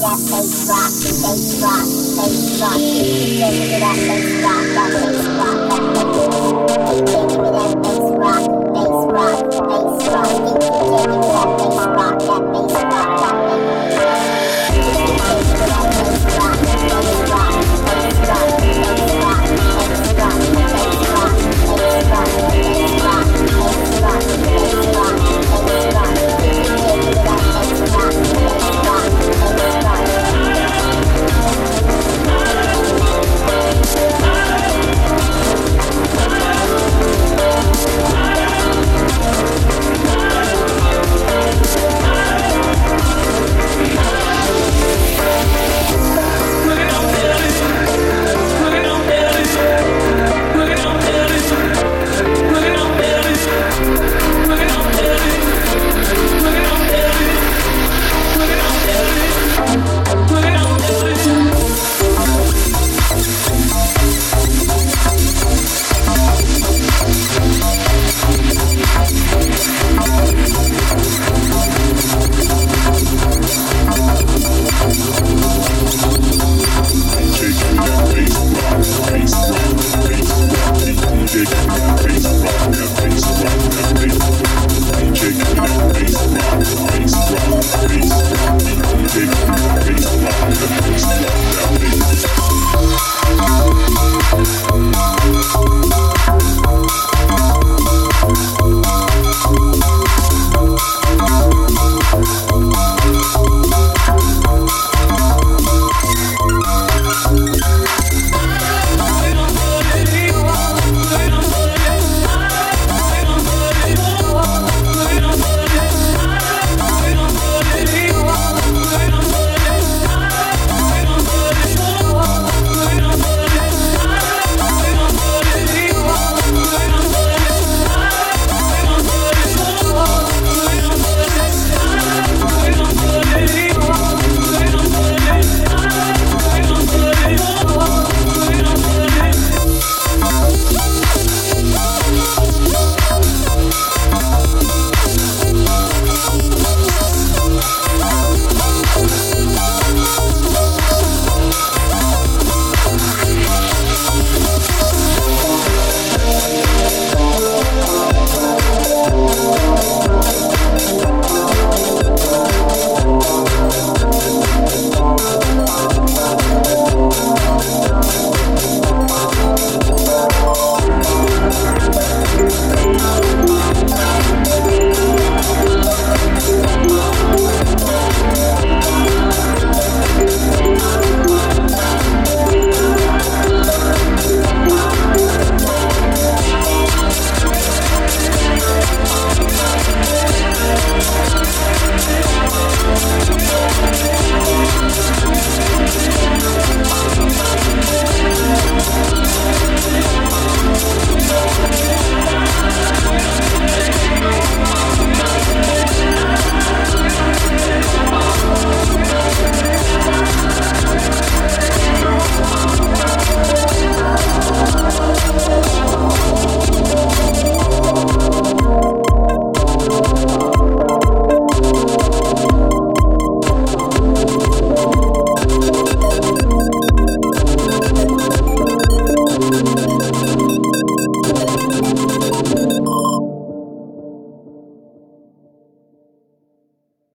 that face, rock, face, rock, face, rock. Deep into that face, rock, that